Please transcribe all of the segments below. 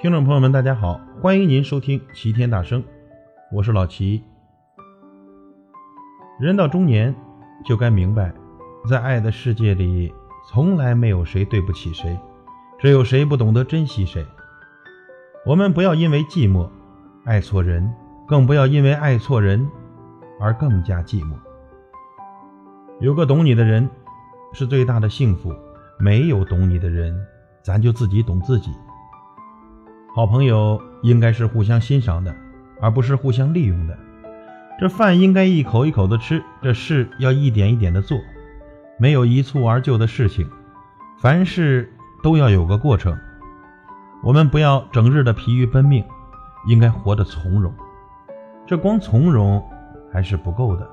听众朋友们，大家好，欢迎您收听齐天大圣，我是老齐。人到中年，就该明白，在爱的世界里，从来没有谁对不起谁，只有谁不懂得珍惜谁。我们不要因为寂寞爱错人，更不要因为爱错人而更加寂寞。有个懂你的人，是最大的幸福；没有懂你的人，咱就自己懂自己。好朋友应该是互相欣赏的，而不是互相利用的。这饭应该一口一口的吃，这事要一点一点的做，没有一蹴而就的事情。凡事都要有个过程。我们不要整日的疲于奔命，应该活得从容。这光从容还是不够的，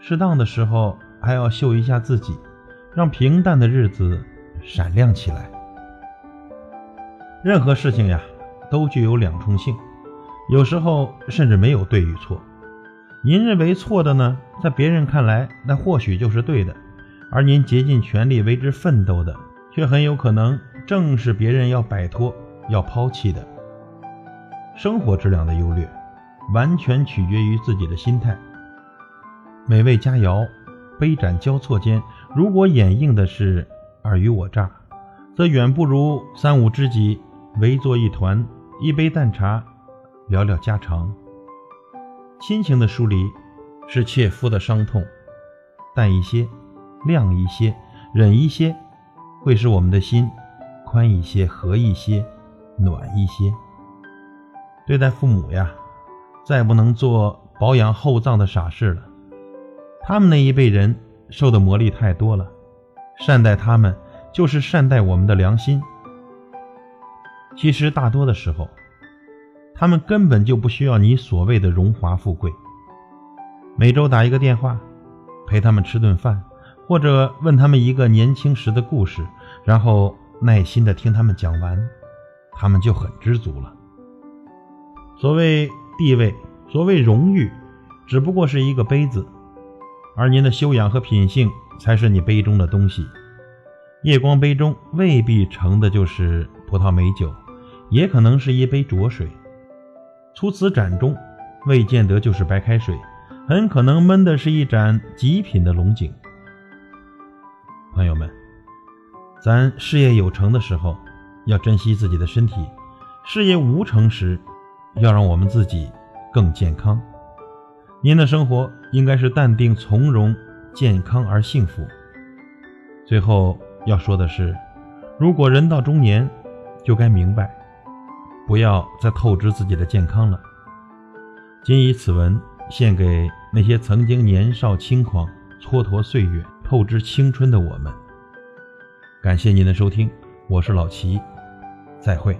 适当的时候还要秀一下自己，让平淡的日子闪亮起来。任何事情呀，都具有两重性，有时候甚至没有对与错。您认为错的呢，在别人看来，那或许就是对的；而您竭尽全力为之奋斗的，却很有可能正是别人要摆脱、要抛弃的。生活质量的优劣，完全取决于自己的心态。美味佳肴，杯盏交错间，如果掩映的是尔虞我诈，则远不如三五知己。围坐一团，一杯淡茶，聊聊家常。亲情的疏离是切肤的伤痛，淡一些，亮一些，忍一些，会使我们的心宽一些，和一些，暖一些。对待父母呀，再不能做保养厚葬的傻事了。他们那一辈人受的磨砺太多了，善待他们就是善待我们的良心。其实大多的时候，他们根本就不需要你所谓的荣华富贵。每周打一个电话，陪他们吃顿饭，或者问他们一个年轻时的故事，然后耐心的听他们讲完，他们就很知足了。所谓地位，所谓荣誉，只不过是一个杯子，而您的修养和品性才是你杯中的东西。夜光杯中未必盛的就是葡萄美酒。也可能是一杯浊水，粗瓷盏中未见得就是白开水，很可能焖的是一盏极品的龙井。朋友们，咱事业有成的时候，要珍惜自己的身体；事业无成时，要让我们自己更健康。您的生活应该是淡定从容、健康而幸福。最后要说的是，如果人到中年，就该明白。不要再透支自己的健康了。谨以此文献给那些曾经年少轻狂、蹉跎岁月、透支青春的我们。感谢您的收听，我是老齐，再会。